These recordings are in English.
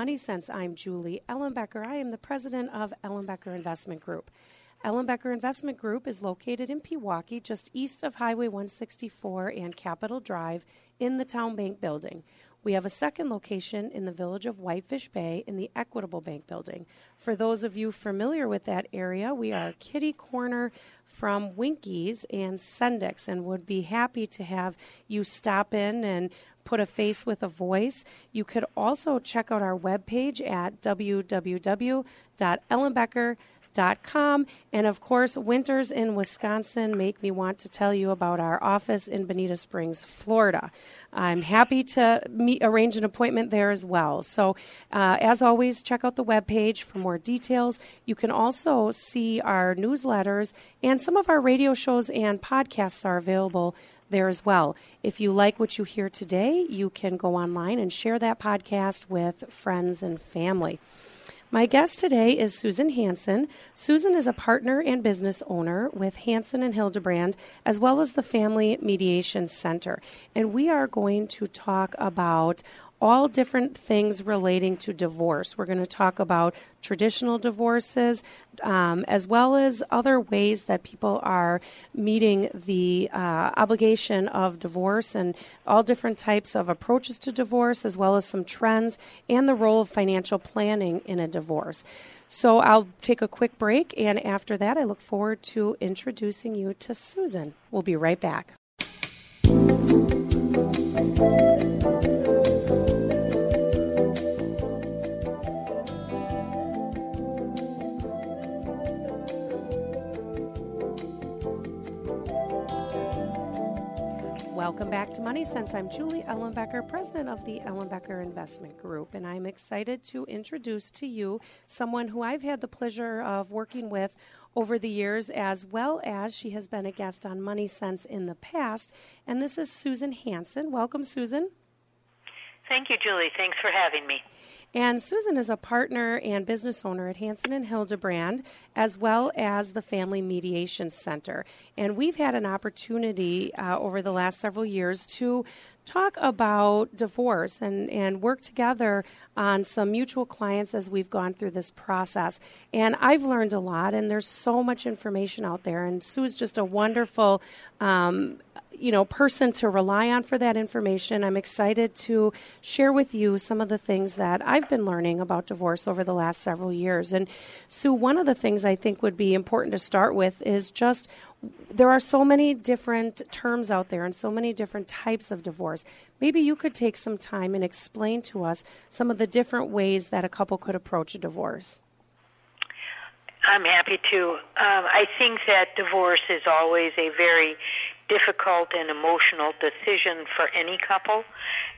Money Sense. I'm Julie Ellenbecker. I am the president of Ellenbecker Investment Group. Ellenbecker Investment Group is located in Pewaukee, just east of Highway 164 and Capitol Drive in the Town Bank building. We have a second location in the village of Whitefish Bay in the Equitable Bank building. For those of you familiar with that area, we are kitty corner from Winkies and Sendik's and would be happy to have you stop in and put a face with a voice. You could also check out our webpage at www.ellenbecker.com com. And of course, winters in Wisconsin make me want to tell you about our office in Bonita Springs, Florida. I'm happy to meet, arrange an appointment there as well. So, uh, as always, check out the webpage for more details. You can also see our newsletters and some of our radio shows and podcasts are available there as well. If you like what you hear today, you can go online and share that podcast with friends and family. My guest today is Susan Hansen. Susan is a partner and business owner with Hansen and Hildebrand, as well as the Family Mediation Center. And we are going to talk about all different things relating to divorce. We're going to talk about traditional divorces um, as well as other ways that people are meeting the uh, obligation of divorce and all different types of approaches to divorce, as well as some trends and the role of financial planning in a divorce. So I'll take a quick break, and after that, I look forward to introducing you to Susan. We'll be right back. Welcome back to Money Sense. I'm Julie Ellenbecker, president of the Ellenbecker Investment Group, and I'm excited to introduce to you someone who I've had the pleasure of working with over the years, as well as she has been a guest on Money Sense in the past. And this is Susan Hansen. Welcome, Susan. Thank you, Julie. Thanks for having me. And Susan is a partner and business owner at Hansen and Hildebrand, as well as the Family Mediation Center. And we've had an opportunity uh, over the last several years to talk about divorce and, and work together on some mutual clients as we've gone through this process. And I've learned a lot, and there's so much information out there. And Sue is just a wonderful um, you know person to rely on for that information. I'm excited to share with you some of the things that I've been learning about divorce over the last several years. And Sue, one of the things I think would be important to start with is just there are so many different terms out there and so many different types of divorce. Maybe you could take some time and explain to us some of the different ways that a couple could approach a divorce. I'm happy to. Um, I think that divorce is always a very difficult and emotional decision for any couple.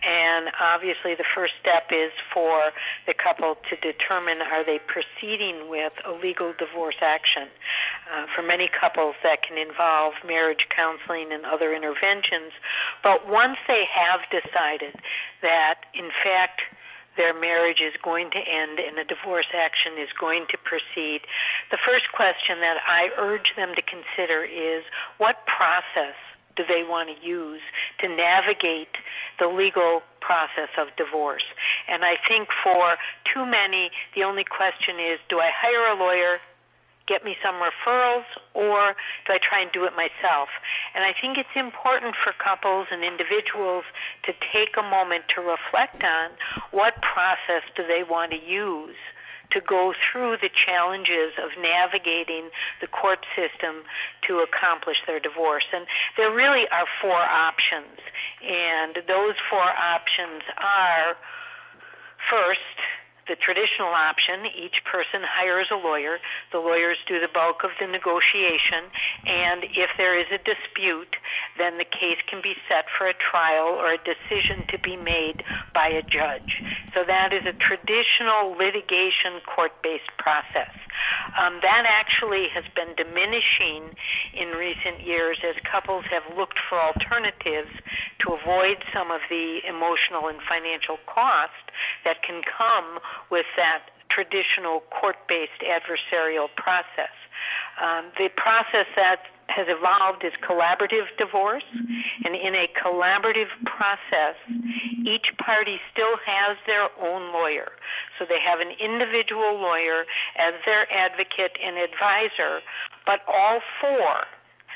And obviously, the first step is for the couple to determine are they proceeding with a legal divorce action. Uh, for many couples, that can involve marriage counseling and other interventions. But once they have decided that, in fact, their marriage is going to end and a divorce action is going to proceed, the first question that I urge them to consider is what process do they want to use to navigate the legal process of divorce? And I think for too many, the only question is do I hire a lawyer? Get me some referrals, or do I try and do it myself? And I think it's important for couples and individuals to take a moment to reflect on what process do they want to use to go through the challenges of navigating the court system to accomplish their divorce. And there really are four options. And those four options are first, the traditional option, each person hires a lawyer. The lawyers do the bulk of the negotiation, and if there is a dispute, then the case can be set for a trial or a decision to be made by a judge. So that is a traditional litigation court-based process. Um, that actually has been diminishing in recent years as couples have looked for alternatives to avoid some of the emotional and financial cost that can come with that traditional court-based adversarial process. Um, the process that has evolved is collaborative divorce, mm-hmm. and in a collaborative process, each party still has their own lawyer. So they have an individual lawyer as their advocate and advisor, but all four,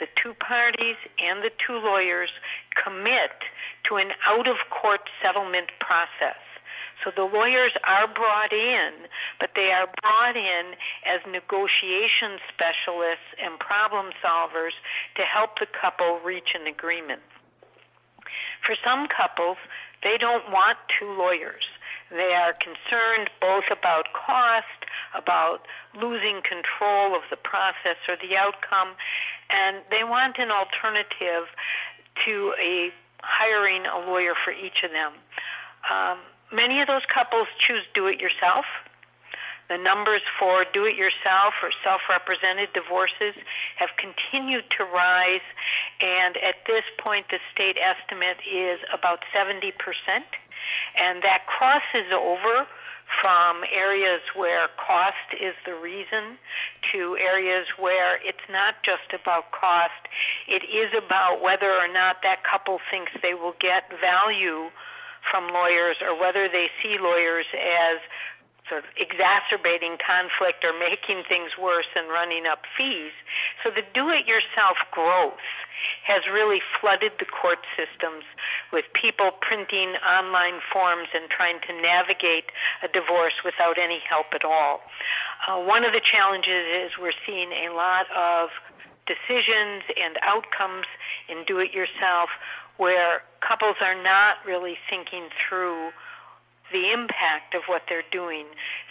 the two parties and the two lawyers, commit to an out of court settlement process. So the lawyers are brought in, but they are brought in as negotiation specialists and problem solvers to help the couple reach an agreement. For some couples, they don't want two lawyers. They are concerned both about cost, about losing control of the process or the outcome, and they want an alternative to a hiring a lawyer for each of them. Um, many of those couples choose do it yourself. The numbers for do it yourself or self represented divorces have continued to rise, and at this point, the state estimate is about 70%. And that crosses over from areas where cost is the reason to areas where it's not just about cost, it is about whether or not that couple thinks they will get value from lawyers or whether they see lawyers as sort of exacerbating conflict or making things worse and running up fees. So the do it yourself growth has really flooded the court systems with people printing online forms and trying to navigate a divorce without any help at all. Uh, one of the challenges is we're seeing a lot of decisions and outcomes in do it yourself where couples are not really thinking through the impact of what they're doing.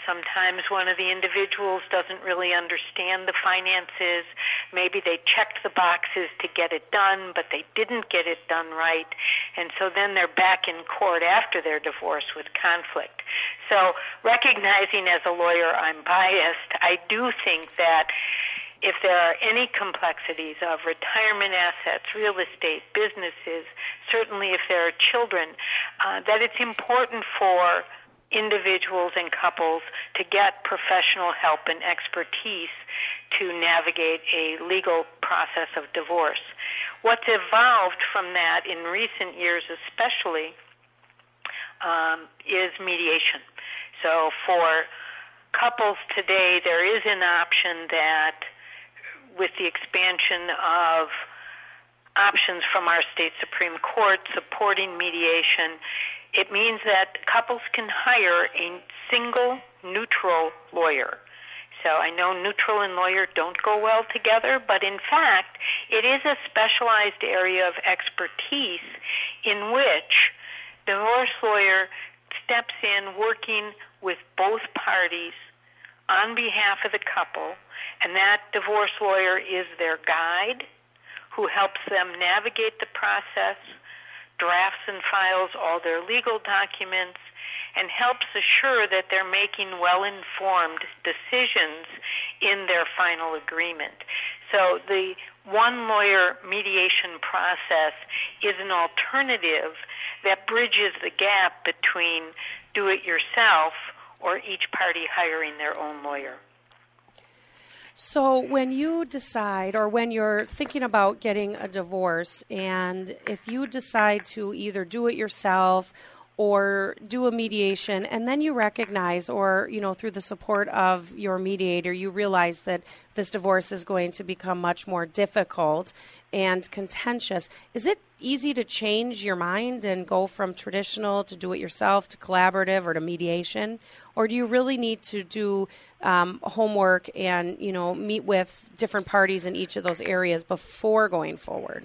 Sometimes one of the individuals doesn't really understand the finances. Maybe they checked the boxes to get it done, but they didn't get it done right. And so then they're back in court after their divorce with conflict. So recognizing as a lawyer I'm biased, I do think that if there are any complexities of retirement assets, real estate, businesses, certainly if there are children, uh, that it's important for individuals and couples to get professional help and expertise to navigate a legal process of divorce. What's evolved from that in recent years, especially, um, is mediation. So for couples today, there is an option that the expansion of options from our state Supreme Court supporting mediation, it means that couples can hire a single neutral lawyer. So I know neutral and lawyer don't go well together, but in fact, it is a specialized area of expertise in which the divorce lawyer steps in working with both parties on behalf of the couple and that divorce lawyer is their guide who helps them navigate the process, drafts and files all their legal documents, and helps assure that they're making well informed decisions in their final agreement. So the one lawyer mediation process is an alternative that bridges the gap between do it yourself or each party hiring their own lawyer. So, when you decide, or when you're thinking about getting a divorce, and if you decide to either do it yourself or do a mediation and then you recognize or you know through the support of your mediator you realize that this divorce is going to become much more difficult and contentious is it easy to change your mind and go from traditional to do it yourself to collaborative or to mediation or do you really need to do um, homework and you know meet with different parties in each of those areas before going forward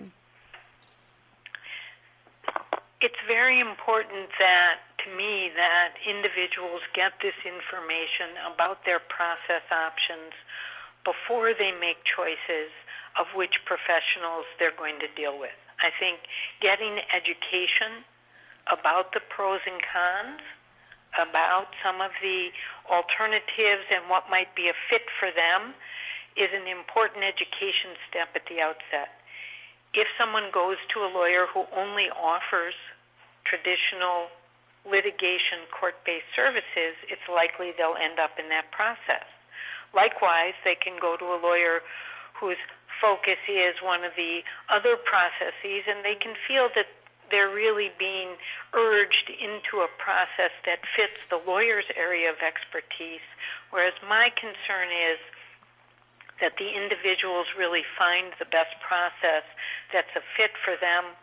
it's very important that to me that individuals get this information about their process options before they make choices of which professionals they're going to deal with. I think getting education about the pros and cons, about some of the alternatives and what might be a fit for them, is an important education step at the outset. If someone goes to a lawyer who only offers traditional litigation court based services, it's likely they'll end up in that process. Likewise, they can go to a lawyer whose focus is one of the other processes, and they can feel that they're really being urged into a process that fits the lawyer's area of expertise. Whereas my concern is that the individuals really find the best process that's a fit for them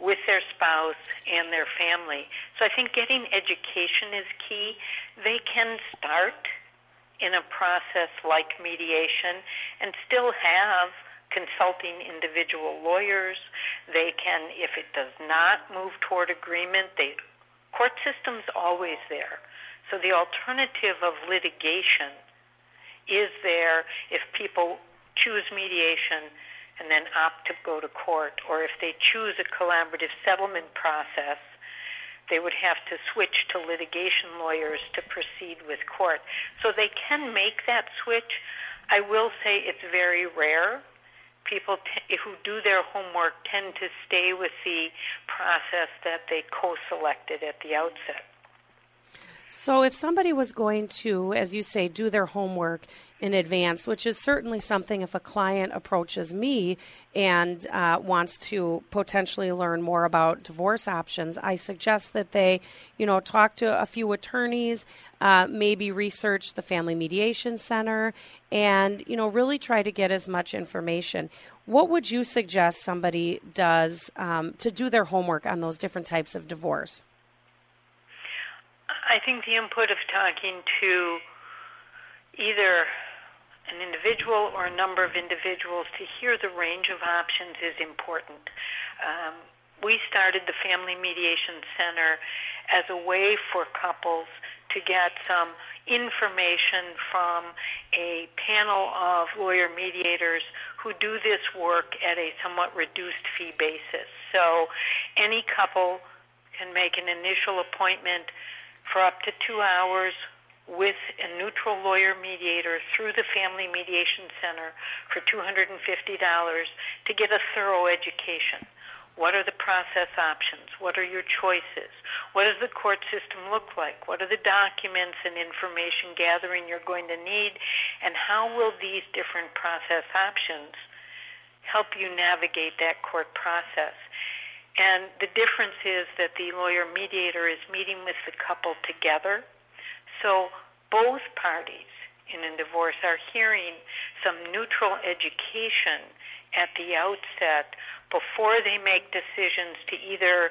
with their spouse and their family. So I think getting education is key. They can start in a process like mediation and still have consulting individual lawyers. They can, if it does not move toward agreement, the court system's always there. So the alternative of litigation is there if people choose mediation and then opt to go to court, or if they choose a collaborative settlement process, they would have to switch to litigation lawyers to proceed with court. So they can make that switch. I will say it's very rare. People t- who do their homework tend to stay with the process that they co selected at the outset. So, if somebody was going to, as you say, do their homework in advance, which is certainly something if a client approaches me and uh, wants to potentially learn more about divorce options, I suggest that they, you know, talk to a few attorneys, uh, maybe research the Family Mediation Center, and, you know, really try to get as much information. What would you suggest somebody does um, to do their homework on those different types of divorce? I think the input of talking to either an individual or a number of individuals to hear the range of options is important. Um, we started the Family Mediation Center as a way for couples to get some information from a panel of lawyer mediators who do this work at a somewhat reduced fee basis. So any couple can make an initial appointment for up to two hours with a neutral lawyer mediator through the Family Mediation Center for $250 to get a thorough education. What are the process options? What are your choices? What does the court system look like? What are the documents and information gathering you're going to need? And how will these different process options help you navigate that court process? And the difference is that the lawyer mediator is meeting with the couple together. So both parties in a divorce are hearing some neutral education at the outset before they make decisions to either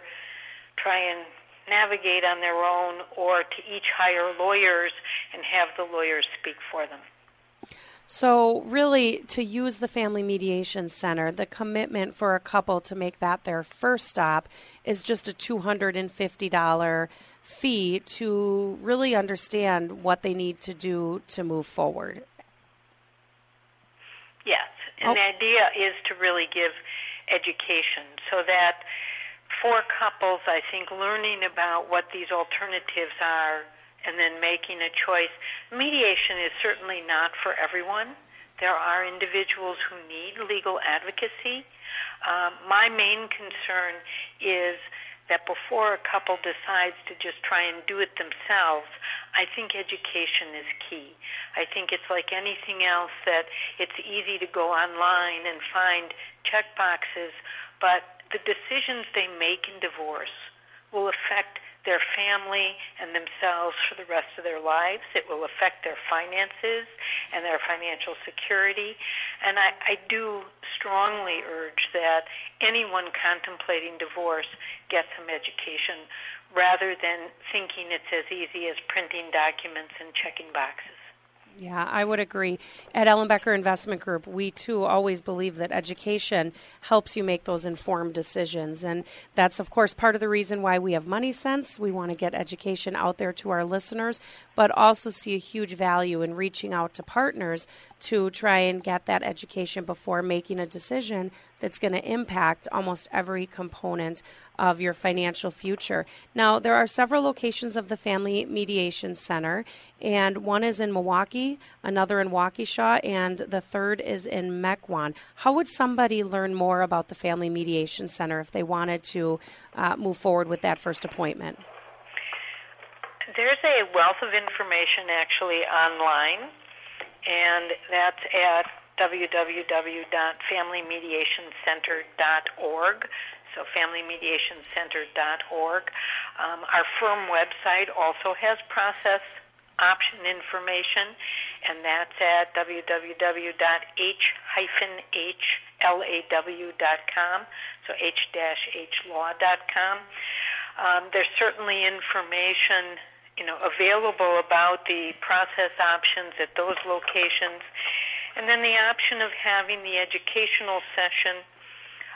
try and navigate on their own or to each hire lawyers and have the lawyers speak for them. So, really, to use the Family Mediation Center, the commitment for a couple to make that their first stop is just a $250 fee to really understand what they need to do to move forward. Yes, and oh. the idea is to really give education so that for couples, I think learning about what these alternatives are and then making a choice. Mediation is certainly not for everyone. There are individuals who need legal advocacy. Um, my main concern is that before a couple decides to just try and do it themselves, I think education is key. I think it's like anything else that it's easy to go online and find check boxes, but the decisions they make in divorce will affect their family and themselves for the rest of their lives. It will affect their finances and their financial security. And I, I do strongly urge that anyone contemplating divorce get some education rather than thinking it's as easy as printing documents and checking boxes. Yeah, I would agree. At Ellenbecker Investment Group, we too always believe that education helps you make those informed decisions. And that's, of course, part of the reason why we have Money Sense. We want to get education out there to our listeners. But also see a huge value in reaching out to partners to try and get that education before making a decision that's going to impact almost every component of your financial future. Now, there are several locations of the Family Mediation Center, and one is in Milwaukee, another in Waukesha, and the third is in Mequon. How would somebody learn more about the Family Mediation Center if they wanted to uh, move forward with that first appointment? There's a wealth of information actually online, and that's at www.familymediationcenter.org so familymediationcenter.org. Um, our firm website also has process option information, and that's at www.h-hlaw.com, so h-hlaw.com. Um, there's certainly information you know available about the process options at those locations and then the option of having the educational session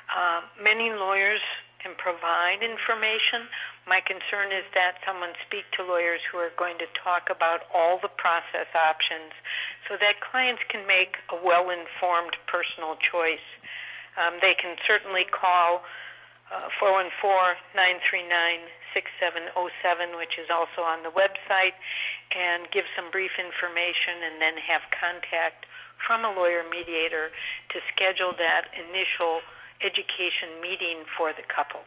uh, many lawyers can provide information. My concern is that someone speak to lawyers who are going to talk about all the process options so that clients can make a well informed personal choice. Um, they can certainly call uh, 414 939 6707, which is also on the website, and give some brief information and then have contact from a lawyer mediator to schedule that initial education meeting for the couple.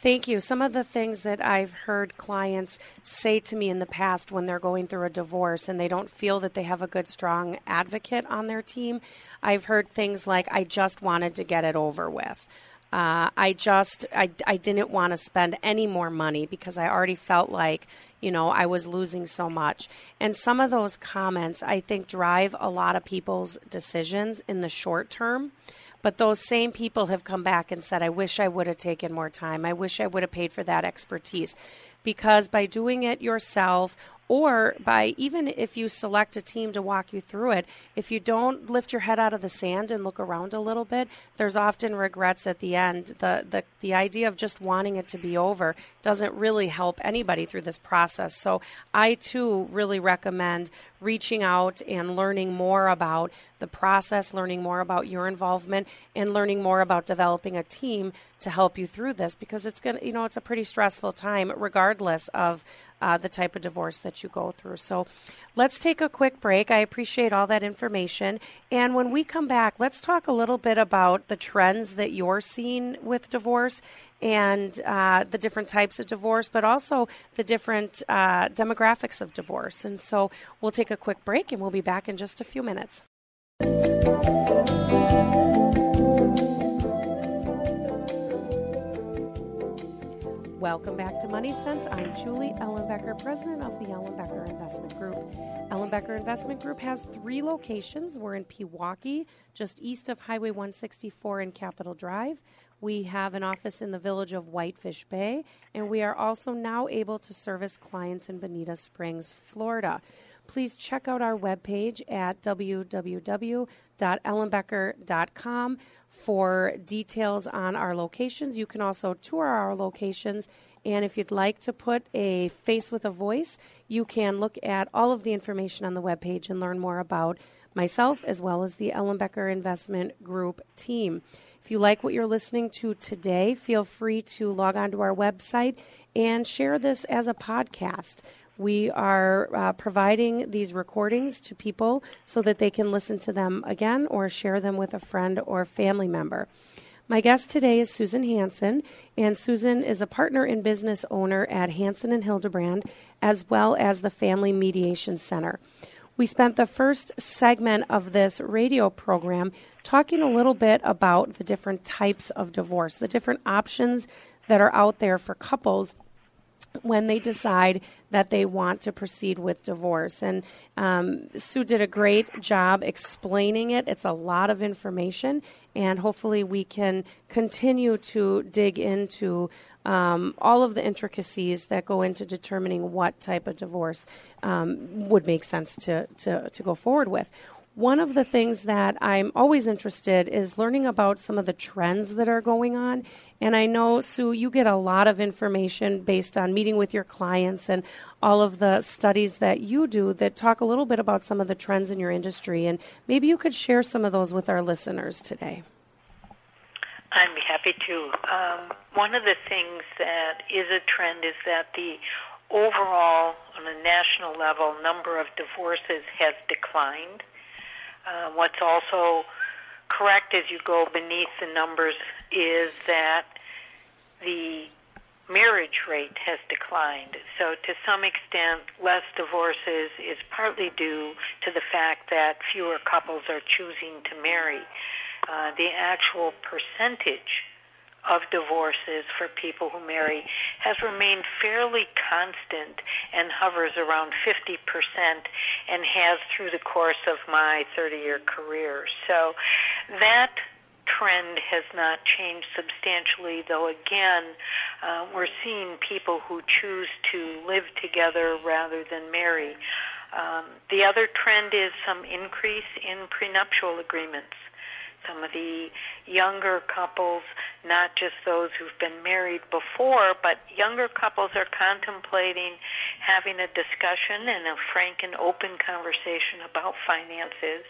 Thank you. Some of the things that I've heard clients say to me in the past when they're going through a divorce and they don't feel that they have a good, strong advocate on their team, I've heard things like, I just wanted to get it over with. Uh, I just I, I didn't want to spend any more money because I already felt like you know I was losing so much. And some of those comments I think drive a lot of people's decisions in the short term. But those same people have come back and said, I wish I would have taken more time. I wish I would have paid for that expertise. Because by doing it yourself or by even if you select a team to walk you through it, if you don't lift your head out of the sand and look around a little bit, there's often regrets at the end. The the the idea of just wanting it to be over doesn't really help anybody through this process. So I too really recommend reaching out and learning more about the process, learning more about your involvement, and learning more about developing a team to help you through this because it's going to, you know, it's a pretty stressful time regardless of uh, the type of divorce that you go through. So let's take a quick break. I appreciate all that information. And when we come back, let's talk a little bit about the trends that you're seeing with divorce and uh, the different types of divorce, but also the different uh, demographics of divorce. And so we'll take a quick break and we'll be back in just a few minutes. Welcome back to Money Sense. I'm Julie Ellenbecker, president of the Ellenbecker Investment Group. Ellenbecker Investment Group has three locations. We're in Pewaukee, just east of Highway 164 and Capitol Drive. We have an office in the village of Whitefish Bay, and we are also now able to service clients in Bonita Springs, Florida. Please check out our webpage at www.ellenbecker.com for details on our locations. You can also tour our locations. And if you'd like to put a face with a voice, you can look at all of the information on the webpage and learn more about myself as well as the Ellenbecker Investment Group team. If you like what you're listening to today, feel free to log on to our website and share this as a podcast. We are uh, providing these recordings to people so that they can listen to them again or share them with a friend or family member. My guest today is Susan Hansen, and Susan is a partner and business owner at Hansen and Hildebrand, as well as the Family Mediation Center. We spent the first segment of this radio program talking a little bit about the different types of divorce, the different options that are out there for couples when they decide that they want to proceed with divorce. And um, Sue did a great job explaining it. It's a lot of information, and hopefully, we can continue to dig into um, all of the intricacies that go into determining what type of divorce um, would make sense to, to, to go forward with. One of the things that I'm always interested is learning about some of the trends that are going on. And I know, Sue, you get a lot of information based on meeting with your clients and all of the studies that you do that talk a little bit about some of the trends in your industry. And maybe you could share some of those with our listeners today. I'm happy to. Um, one of the things that is a trend is that the overall, on a national level, number of divorces has declined. Uh, what's also correct as you go beneath the numbers is that the marriage rate has declined. So, to some extent, less divorces is partly due to the fact that fewer couples are choosing to marry. Uh, the actual percentage of divorces for people who marry has remained fairly constant and hovers around 50% and has through the course of my 30 year career. So that trend has not changed substantially, though again, uh, we're seeing people who choose to live together rather than marry. Um, the other trend is some increase in prenuptial agreements some of the younger couples, not just those who've been married before, but younger couples are contemplating having a discussion and a frank and open conversation about finances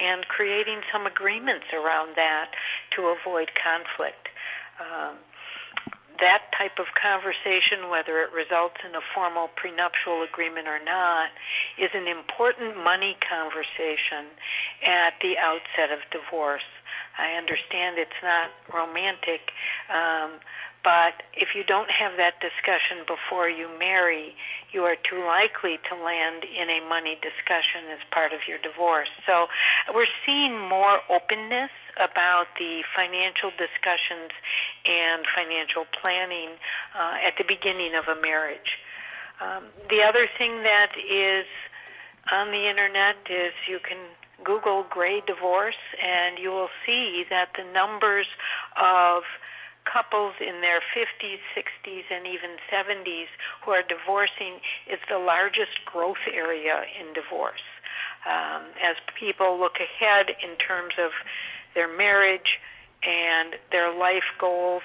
and creating some agreements around that to avoid conflict. Um, that type of conversation, whether it results in a formal prenuptial agreement or not, is an important money conversation at the outset of divorce. I understand it's not romantic, um, but if you don't have that discussion before you marry, you are too likely to land in a money discussion as part of your divorce. So we're seeing more openness about the financial discussions and financial planning uh, at the beginning of a marriage. Um, the other thing that is on the internet is you can Google gray divorce, and you will see that the numbers of couples in their 50s, 60s, and even 70s who are divorcing is the largest growth area in divorce. Um, as people look ahead in terms of their marriage and their life goals,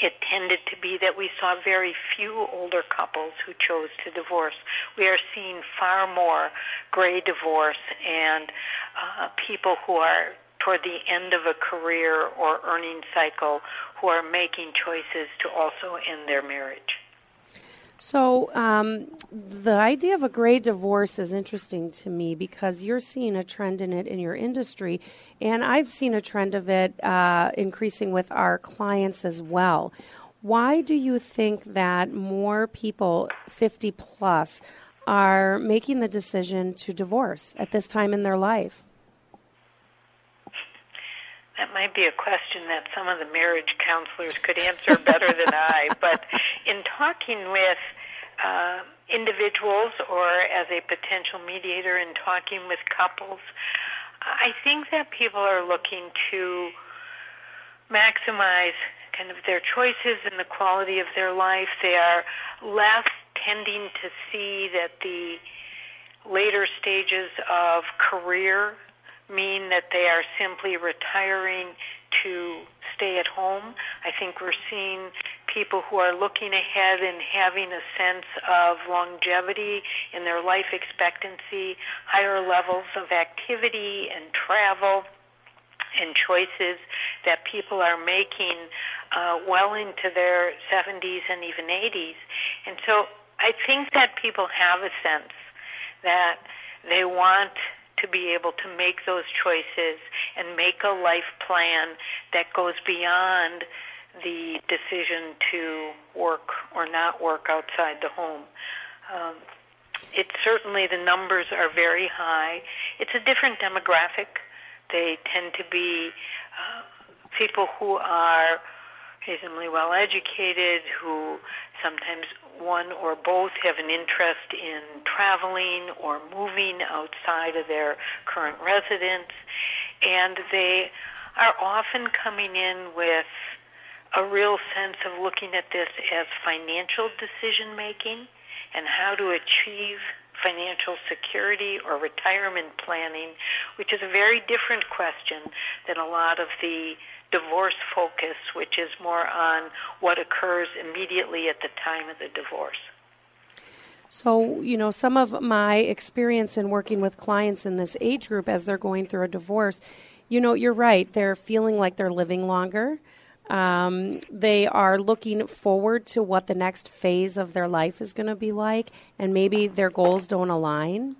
it tended to be that we saw very few older couples who chose to divorce. We are seeing far more gray divorce and uh, people who are toward the end of a career or earning cycle who are making choices to also end their marriage. So, um, the idea of a gray divorce is interesting to me because you're seeing a trend in it in your industry, and I've seen a trend of it uh, increasing with our clients as well. Why do you think that more people 50 plus are making the decision to divorce at this time in their life? That might be a question that some of the marriage counselors could answer better than I. But in talking with uh, individuals or as a potential mediator in talking with couples, I think that people are looking to maximize kind of their choices and the quality of their life. They are less tending to see that the later stages of career mean that they are simply retiring to stay at home. I think we're seeing people who are looking ahead and having a sense of longevity in their life expectancy, higher levels of activity and travel and choices that people are making uh, well into their 70s and even 80s. And so I think that people have a sense that they want to be able to make those choices and make a life plan that goes beyond the decision to work or not work outside the home. Um, it certainly the numbers are very high. It's a different demographic. They tend to be uh, people who are reasonably well educated, who sometimes one or both have an interest in traveling or moving outside of their current residence, and they are often coming in with a real sense of looking at this as financial decision making and how to achieve financial security or retirement planning which is a very different question than a lot of the divorce focus, which is more on what occurs immediately at the time of the divorce. So, you know, some of my experience in working with clients in this age group as they're going through a divorce, you know, you're right. They're feeling like they're living longer. Um, they are looking forward to what the next phase of their life is going to be like, and maybe their goals don't align.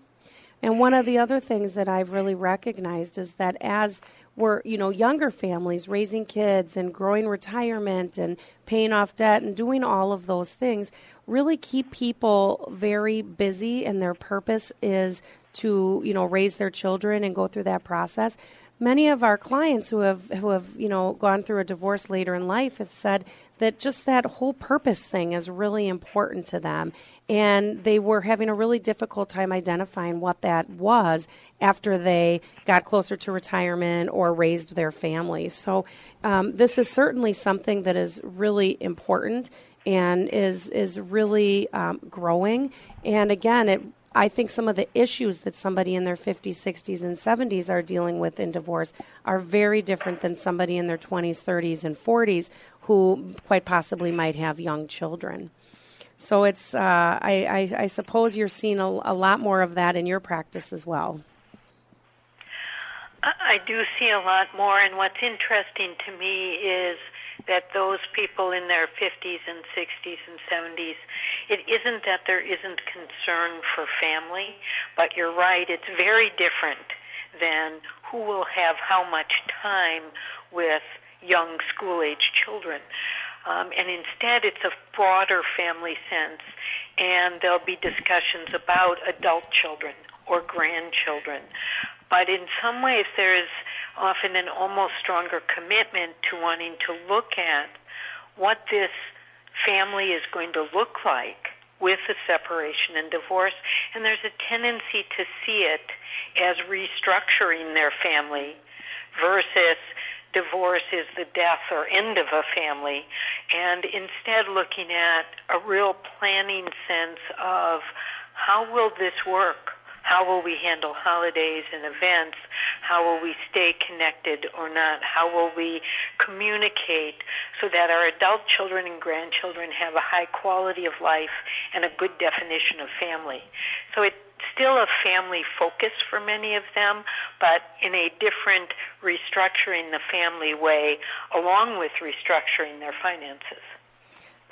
And one of the other things that I've really recognized is that as we're, you know, younger families raising kids and growing retirement and paying off debt and doing all of those things really keep people very busy and their purpose is to, you know, raise their children and go through that process many of our clients who have who have you know gone through a divorce later in life have said that just that whole purpose thing is really important to them. And they were having a really difficult time identifying what that was after they got closer to retirement or raised their families so um, this is certainly something that is really important and is is really um, growing. And again it I think some of the issues that somebody in their 50s, 60s, and 70s are dealing with in divorce are very different than somebody in their 20s, 30s, and 40s who quite possibly might have young children. So it's, uh, I, I, I, suppose you're seeing a, a, lot more of that in your practice as well. I do see a lot more, and what's interesting to me is that those people in their 50s and 60s and 70s, it isn't that there isn't concern for family, but you're right, it's very different than who will have how much time with young school age children. Um, and instead, it's a broader family sense, and there'll be discussions about adult children or grandchildren. But in some ways, there is often an almost stronger commitment to wanting to look at what this family is going to look like with a separation and divorce. And there's a tendency to see it as restructuring their family versus divorce is the death or end of a family, and instead looking at a real planning sense of how will this work? How will we handle holidays and events? How will we stay connected or not? How will we communicate so that our adult children and grandchildren have a high quality of life and a good definition of family? So it's still a family focus for many of them, but in a different restructuring the family way, along with restructuring their finances.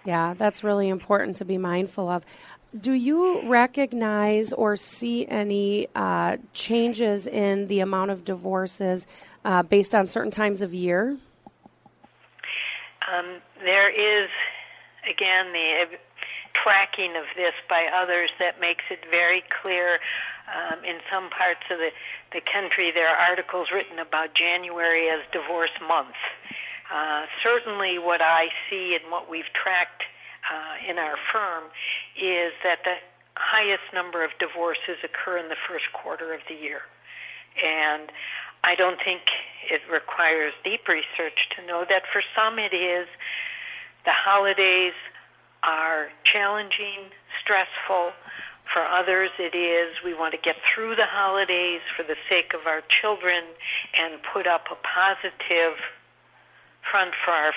Yeah, that's really important to be mindful of. Do you recognize or see any uh, changes in the amount of divorces uh, based on certain times of year? Um, there is, again, the tracking of this by others that makes it very clear. Um, in some parts of the, the country, there are articles written about January as divorce month. Uh, certainly, what I see and what we've tracked uh, in our firm is that the highest number of divorces occur in the first quarter of the year. And I don't think it requires deep research to know that for some it is the holidays are challenging, stressful. For others, it is we want to get through the holidays for the sake of our children and put up a positive front for our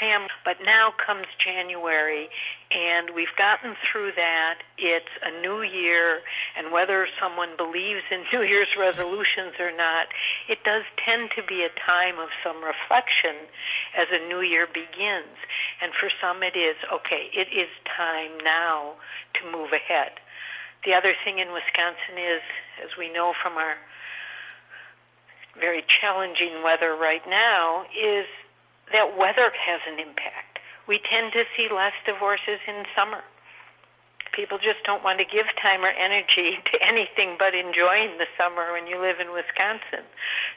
family. But now comes January, and we've gotten through that. It's a new year, and whether someone believes in New Year's resolutions or not, it does tend to be a time of some reflection as a new year begins. And for some, it is okay, it is time now to move ahead. The other thing in Wisconsin is, as we know from our very challenging weather right now, is that weather has an impact. We tend to see less divorces in summer. People just don't want to give time or energy to anything but enjoying the summer when you live in Wisconsin.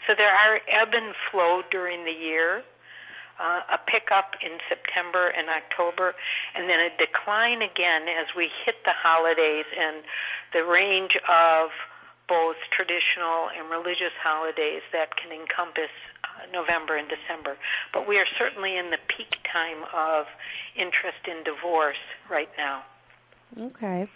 So there are ebb and flow during the year, uh, a pickup in September and October, and then a decline again as we hit the holidays and the range of both traditional and religious holidays that can encompass November and December. But we are certainly in the peak time of interest in divorce right now. Okay.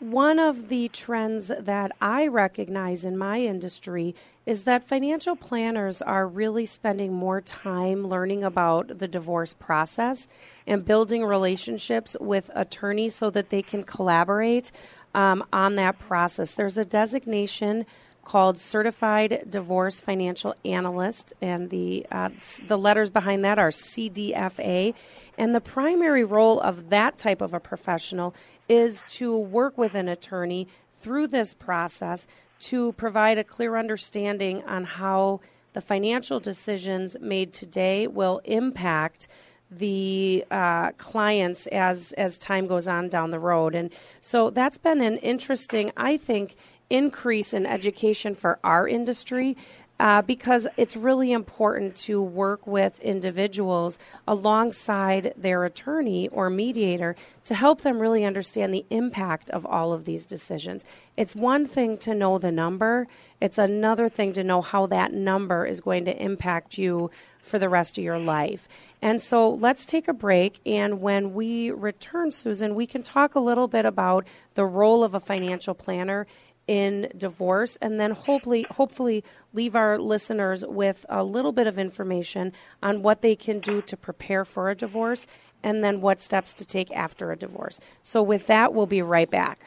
One of the trends that I recognize in my industry is that financial planners are really spending more time learning about the divorce process and building relationships with attorneys so that they can collaborate um, on that process. There's a designation called Certified Divorce Financial Analyst, and the uh, the letters behind that are CDFA. And the primary role of that type of a professional is to work with an attorney through this process to provide a clear understanding on how the financial decisions made today will impact the uh, clients as as time goes on down the road and so that's been an interesting i think increase in education for our industry uh, because it's really important to work with individuals alongside their attorney or mediator to help them really understand the impact of all of these decisions. It's one thing to know the number, it's another thing to know how that number is going to impact you for the rest of your life. And so let's take a break. And when we return, Susan, we can talk a little bit about the role of a financial planner in divorce and then hopefully hopefully leave our listeners with a little bit of information on what they can do to prepare for a divorce and then what steps to take after a divorce. So with that we'll be right back.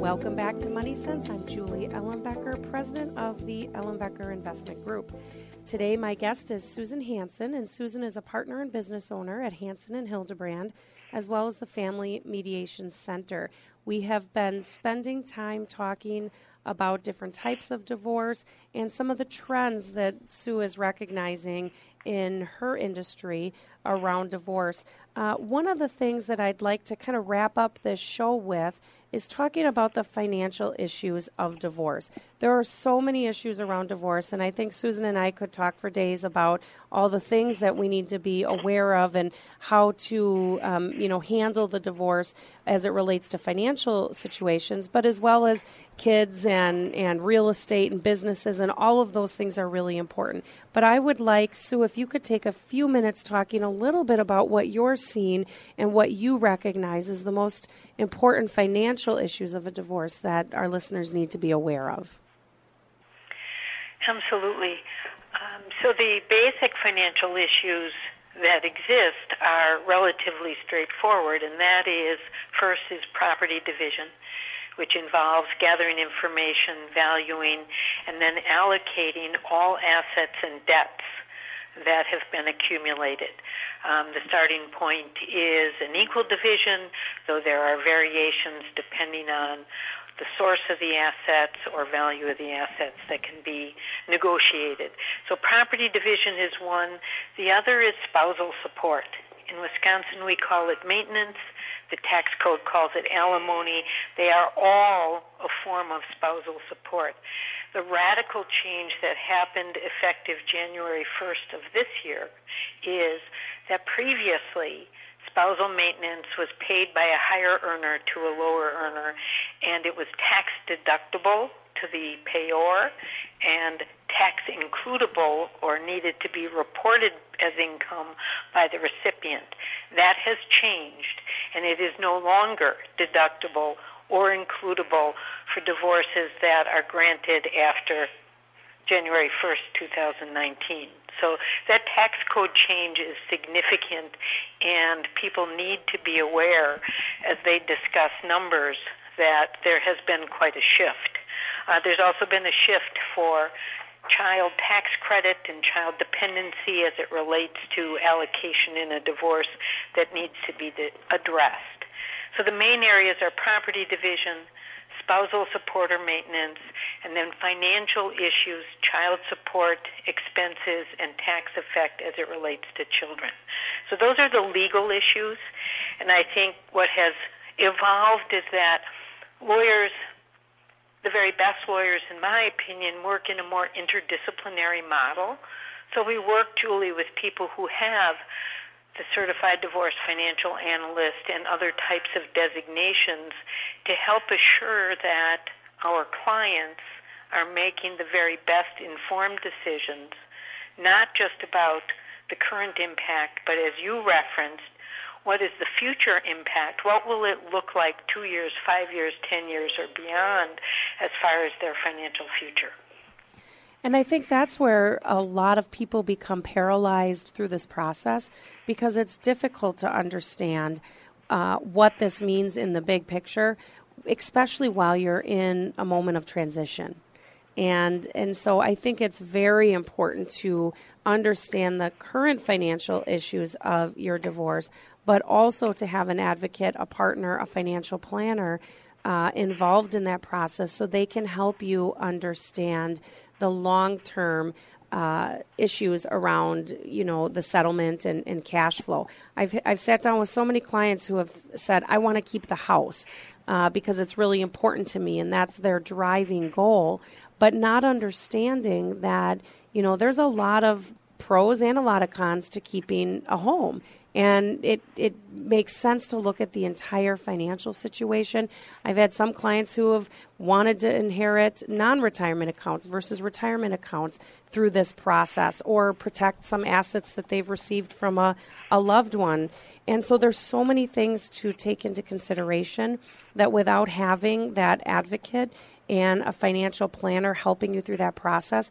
Welcome back to Money Sense. I'm Julie Ellenbecker, president of the Ellenbecker Investment Group. Today, my guest is Susan Hansen, and Susan is a partner and business owner at Hansen and Hildebrand, as well as the Family Mediation Center. We have been spending time talking about different types of divorce and some of the trends that Sue is recognizing in her industry around divorce. Uh, one of the things that I'd like to kind of wrap up this show with is talking about the financial issues of divorce. There are so many issues around divorce, and I think Susan and I could talk for days about all the things that we need to be aware of and how to, um, you know, handle the divorce as it relates to financial situations, but as well as kids and and real estate and businesses, and all of those things are really important. But I would like Sue, if you could take a few minutes talking a little bit about what you're seeing and what you recognize as the most important financial issues of a divorce that our listeners need to be aware of. Absolutely. Um, so the basic financial issues that exist are relatively straightforward, and that is first is property division, which involves gathering information, valuing, and then allocating all assets and debts that have been accumulated. Um, the starting point is an equal division, though there are variations depending on the source of the assets or value of the assets that can be negotiated. So property division is one. The other is spousal support. In Wisconsin, we call it maintenance. The tax code calls it alimony. They are all a form of spousal support the radical change that happened effective January 1st of this year is that previously spousal maintenance was paid by a higher earner to a lower earner and it was tax deductible to the payor and tax includable or needed to be reported as income by the recipient. That has changed and it is no longer deductible or includable for divorces that are granted after January 1st, 2019. So that tax code change is significant, and people need to be aware as they discuss numbers that there has been quite a shift. Uh, there's also been a shift for child tax credit and child dependency as it relates to allocation in a divorce that needs to be addressed. So the main areas are property division, spousal support or maintenance, and then financial issues, child support, expenses, and tax effect as it relates to children. So those are the legal issues, and I think what has evolved is that lawyers, the very best lawyers, in my opinion, work in a more interdisciplinary model. So we work, Julie, with people who have the certified divorce financial analyst and other types of designations to help assure that our clients are making the very best informed decisions, not just about the current impact, but as you referenced, what is the future impact? What will it look like two years, five years, ten years, or beyond as far as their financial future? And I think that's where a lot of people become paralyzed through this process because it's difficult to understand uh, what this means in the big picture, especially while you're in a moment of transition. And, and so I think it's very important to understand the current financial issues of your divorce, but also to have an advocate, a partner, a financial planner uh, involved in that process so they can help you understand the long term uh, issues around you know the settlement and, and, cash flow. I've I've sat down with so many clients who have said I want to keep the house uh, because it's really important to me and that's their driving goal, but not understanding that you know there's a lot of pros and a lot of cons to keeping a home and it, it makes sense to look at the entire financial situation. I've had some clients who have wanted to inherit non retirement accounts versus retirement accounts through this process or protect some assets that they've received from a, a loved one. And so there's so many things to take into consideration that without having that advocate and a financial planner helping you through that process,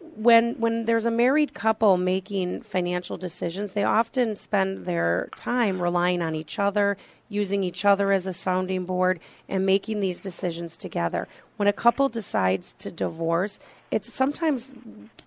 when when there's a married couple making financial decisions, they often spend their time relying on each other, using each other as a sounding board, and making these decisions together. When a couple decides to divorce, it's sometimes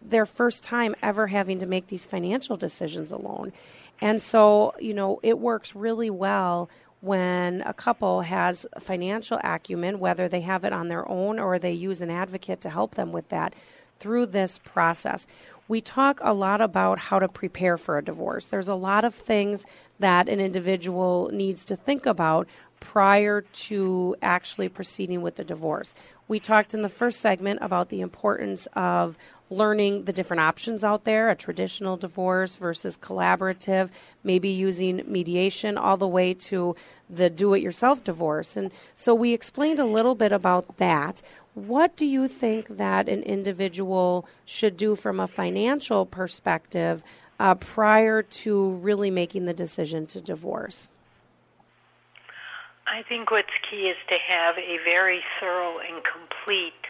their first time ever having to make these financial decisions alone. And so, you know, it works really well when a couple has financial acumen, whether they have it on their own or they use an advocate to help them with that through this process. We talk a lot about how to prepare for a divorce. There's a lot of things that an individual needs to think about prior to actually proceeding with the divorce. We talked in the first segment about the importance of learning the different options out there a traditional divorce versus collaborative, maybe using mediation, all the way to the do it yourself divorce. And so we explained a little bit about that. What do you think that an individual should do from a financial perspective uh, prior to really making the decision to divorce? I think what's key is to have a very thorough and complete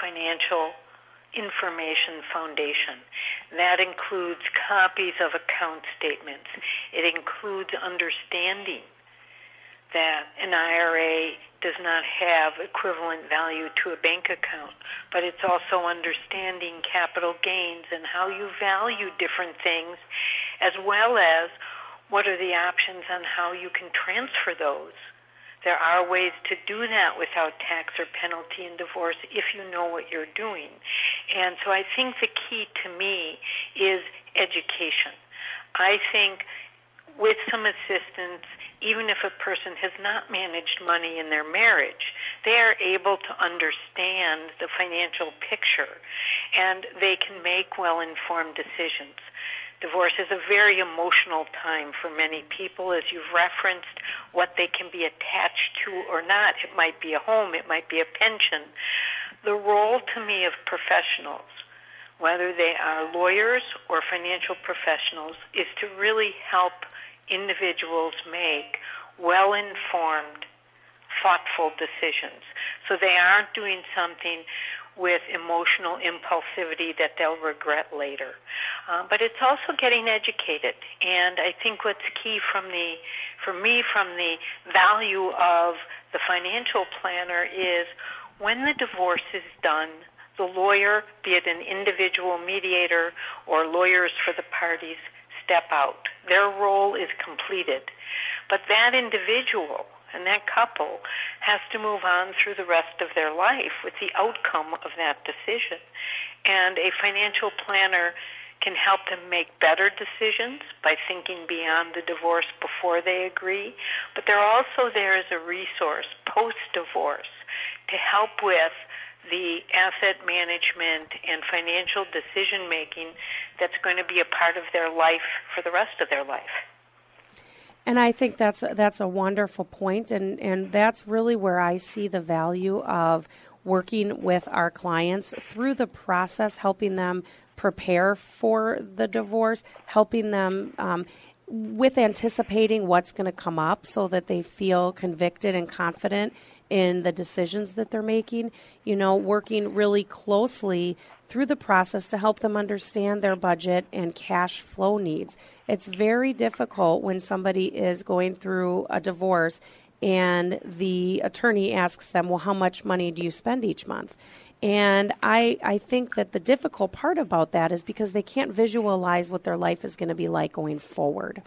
financial information foundation. That includes copies of account statements. It includes understanding that an IRA does not have equivalent value to a bank account, but it's also understanding capital gains and how you value different things, as well as what are the options on how you can transfer those. There are ways to do that without tax or penalty in divorce if you know what you're doing. And so I think the key to me is education. I think with some assistance, even if a person has not managed money in their marriage, they are able to understand the financial picture and they can make well informed decisions. Divorce is a very emotional time for many people, as you've referenced, what they can be attached to or not. It might be a home, it might be a pension. The role to me of professionals, whether they are lawyers or financial professionals, is to really help individuals make well informed, thoughtful decisions. So they aren't doing something with emotional impulsivity that they'll regret later. Uh, but it's also getting educated, and I think what's key from the, for me, from the value of the financial planner is when the divorce is done, the lawyer, be it an individual mediator or lawyers for the parties, step out. Their role is completed. But that individual and that couple has to move on through the rest of their life with the outcome of that decision. And a financial planner can help them make better decisions by thinking beyond the divorce before they agree. But they're also there as a resource post divorce to help with the asset management and financial decision making that's going to be a part of their life for the rest of their life. And I think that's that's a wonderful point, and and that's really where I see the value of working with our clients through the process, helping them prepare for the divorce, helping them um, with anticipating what's going to come up so that they feel convicted and confident in the decisions that they're making. You know, working really closely through the process to help them understand their budget and cash flow needs. It's very difficult when somebody is going through a divorce and the attorney asks them, Well, how much money do you spend each month? And I, I think that the difficult part about that is because they can't visualize what their life is going to be like going forward.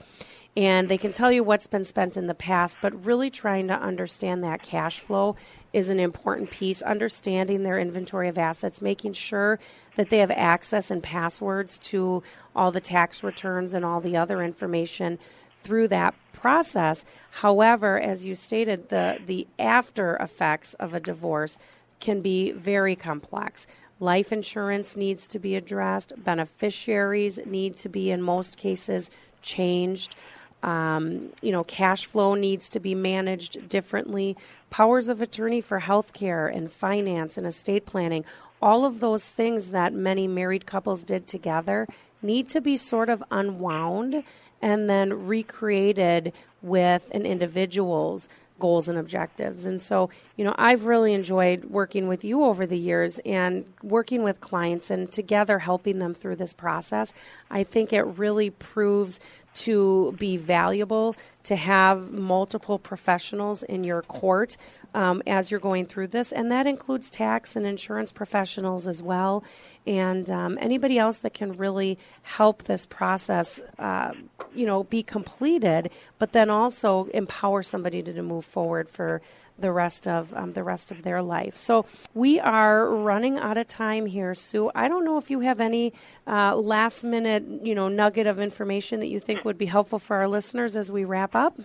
And they can tell you what's been spent in the past, but really trying to understand that cash flow is an important piece. Understanding their inventory of assets, making sure that they have access and passwords to all the tax returns and all the other information through that process. However, as you stated, the, the after effects of a divorce can be very complex. Life insurance needs to be addressed, beneficiaries need to be, in most cases, changed. Um, you know, cash flow needs to be managed differently. Powers of attorney for health care and finance and estate planning, all of those things that many married couples did together need to be sort of unwound and then recreated with an individual's goals and objectives. And so, you know, I've really enjoyed working with you over the years and working with clients and together helping them through this process. I think it really proves to be valuable to have multiple professionals in your court um, as you're going through this, and that includes tax and insurance professionals as well, and um, anybody else that can really help this process, uh, you know, be completed, but then also empower somebody to, to move forward for the rest of um, the rest of their life. So we are running out of time here, Sue. I don't know if you have any uh, last minute, you know, nugget of information that you think would be helpful for our listeners as we wrap up.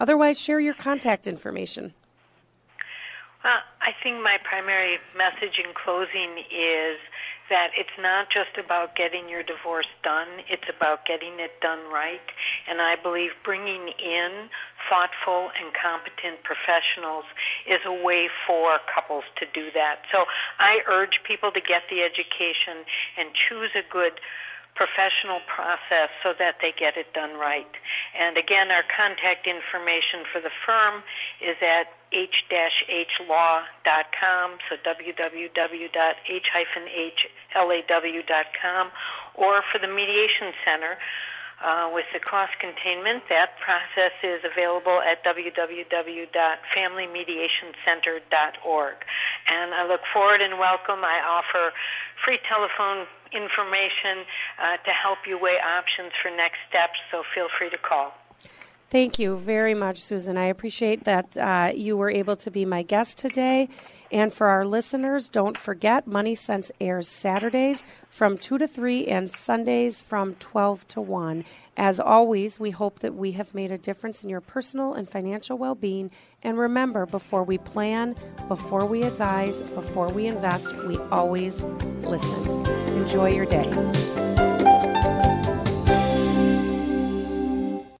Otherwise, share your contact information. Well, I think my primary message in closing is that it's not just about getting your divorce done, it's about getting it done right. And I believe bringing in thoughtful and competent professionals is a way for couples to do that. So I urge people to get the education and choose a good professional process so that they get it done right. And again, our contact information for the firm is at h-hlaw.com, so www.h-hlaw.com, or for the Mediation Center, uh, with the cost containment, that process is available at www.familymediationcenter.org. And I look forward and welcome. I offer free telephone information uh, to help you weigh options for next steps, so feel free to call. Thank you very much, Susan. I appreciate that uh, you were able to be my guest today. And for our listeners, don't forget Money Sense airs Saturdays from 2 to 3 and Sundays from 12 to 1. As always, we hope that we have made a difference in your personal and financial well being. And remember, before we plan, before we advise, before we invest, we always listen. Enjoy your day.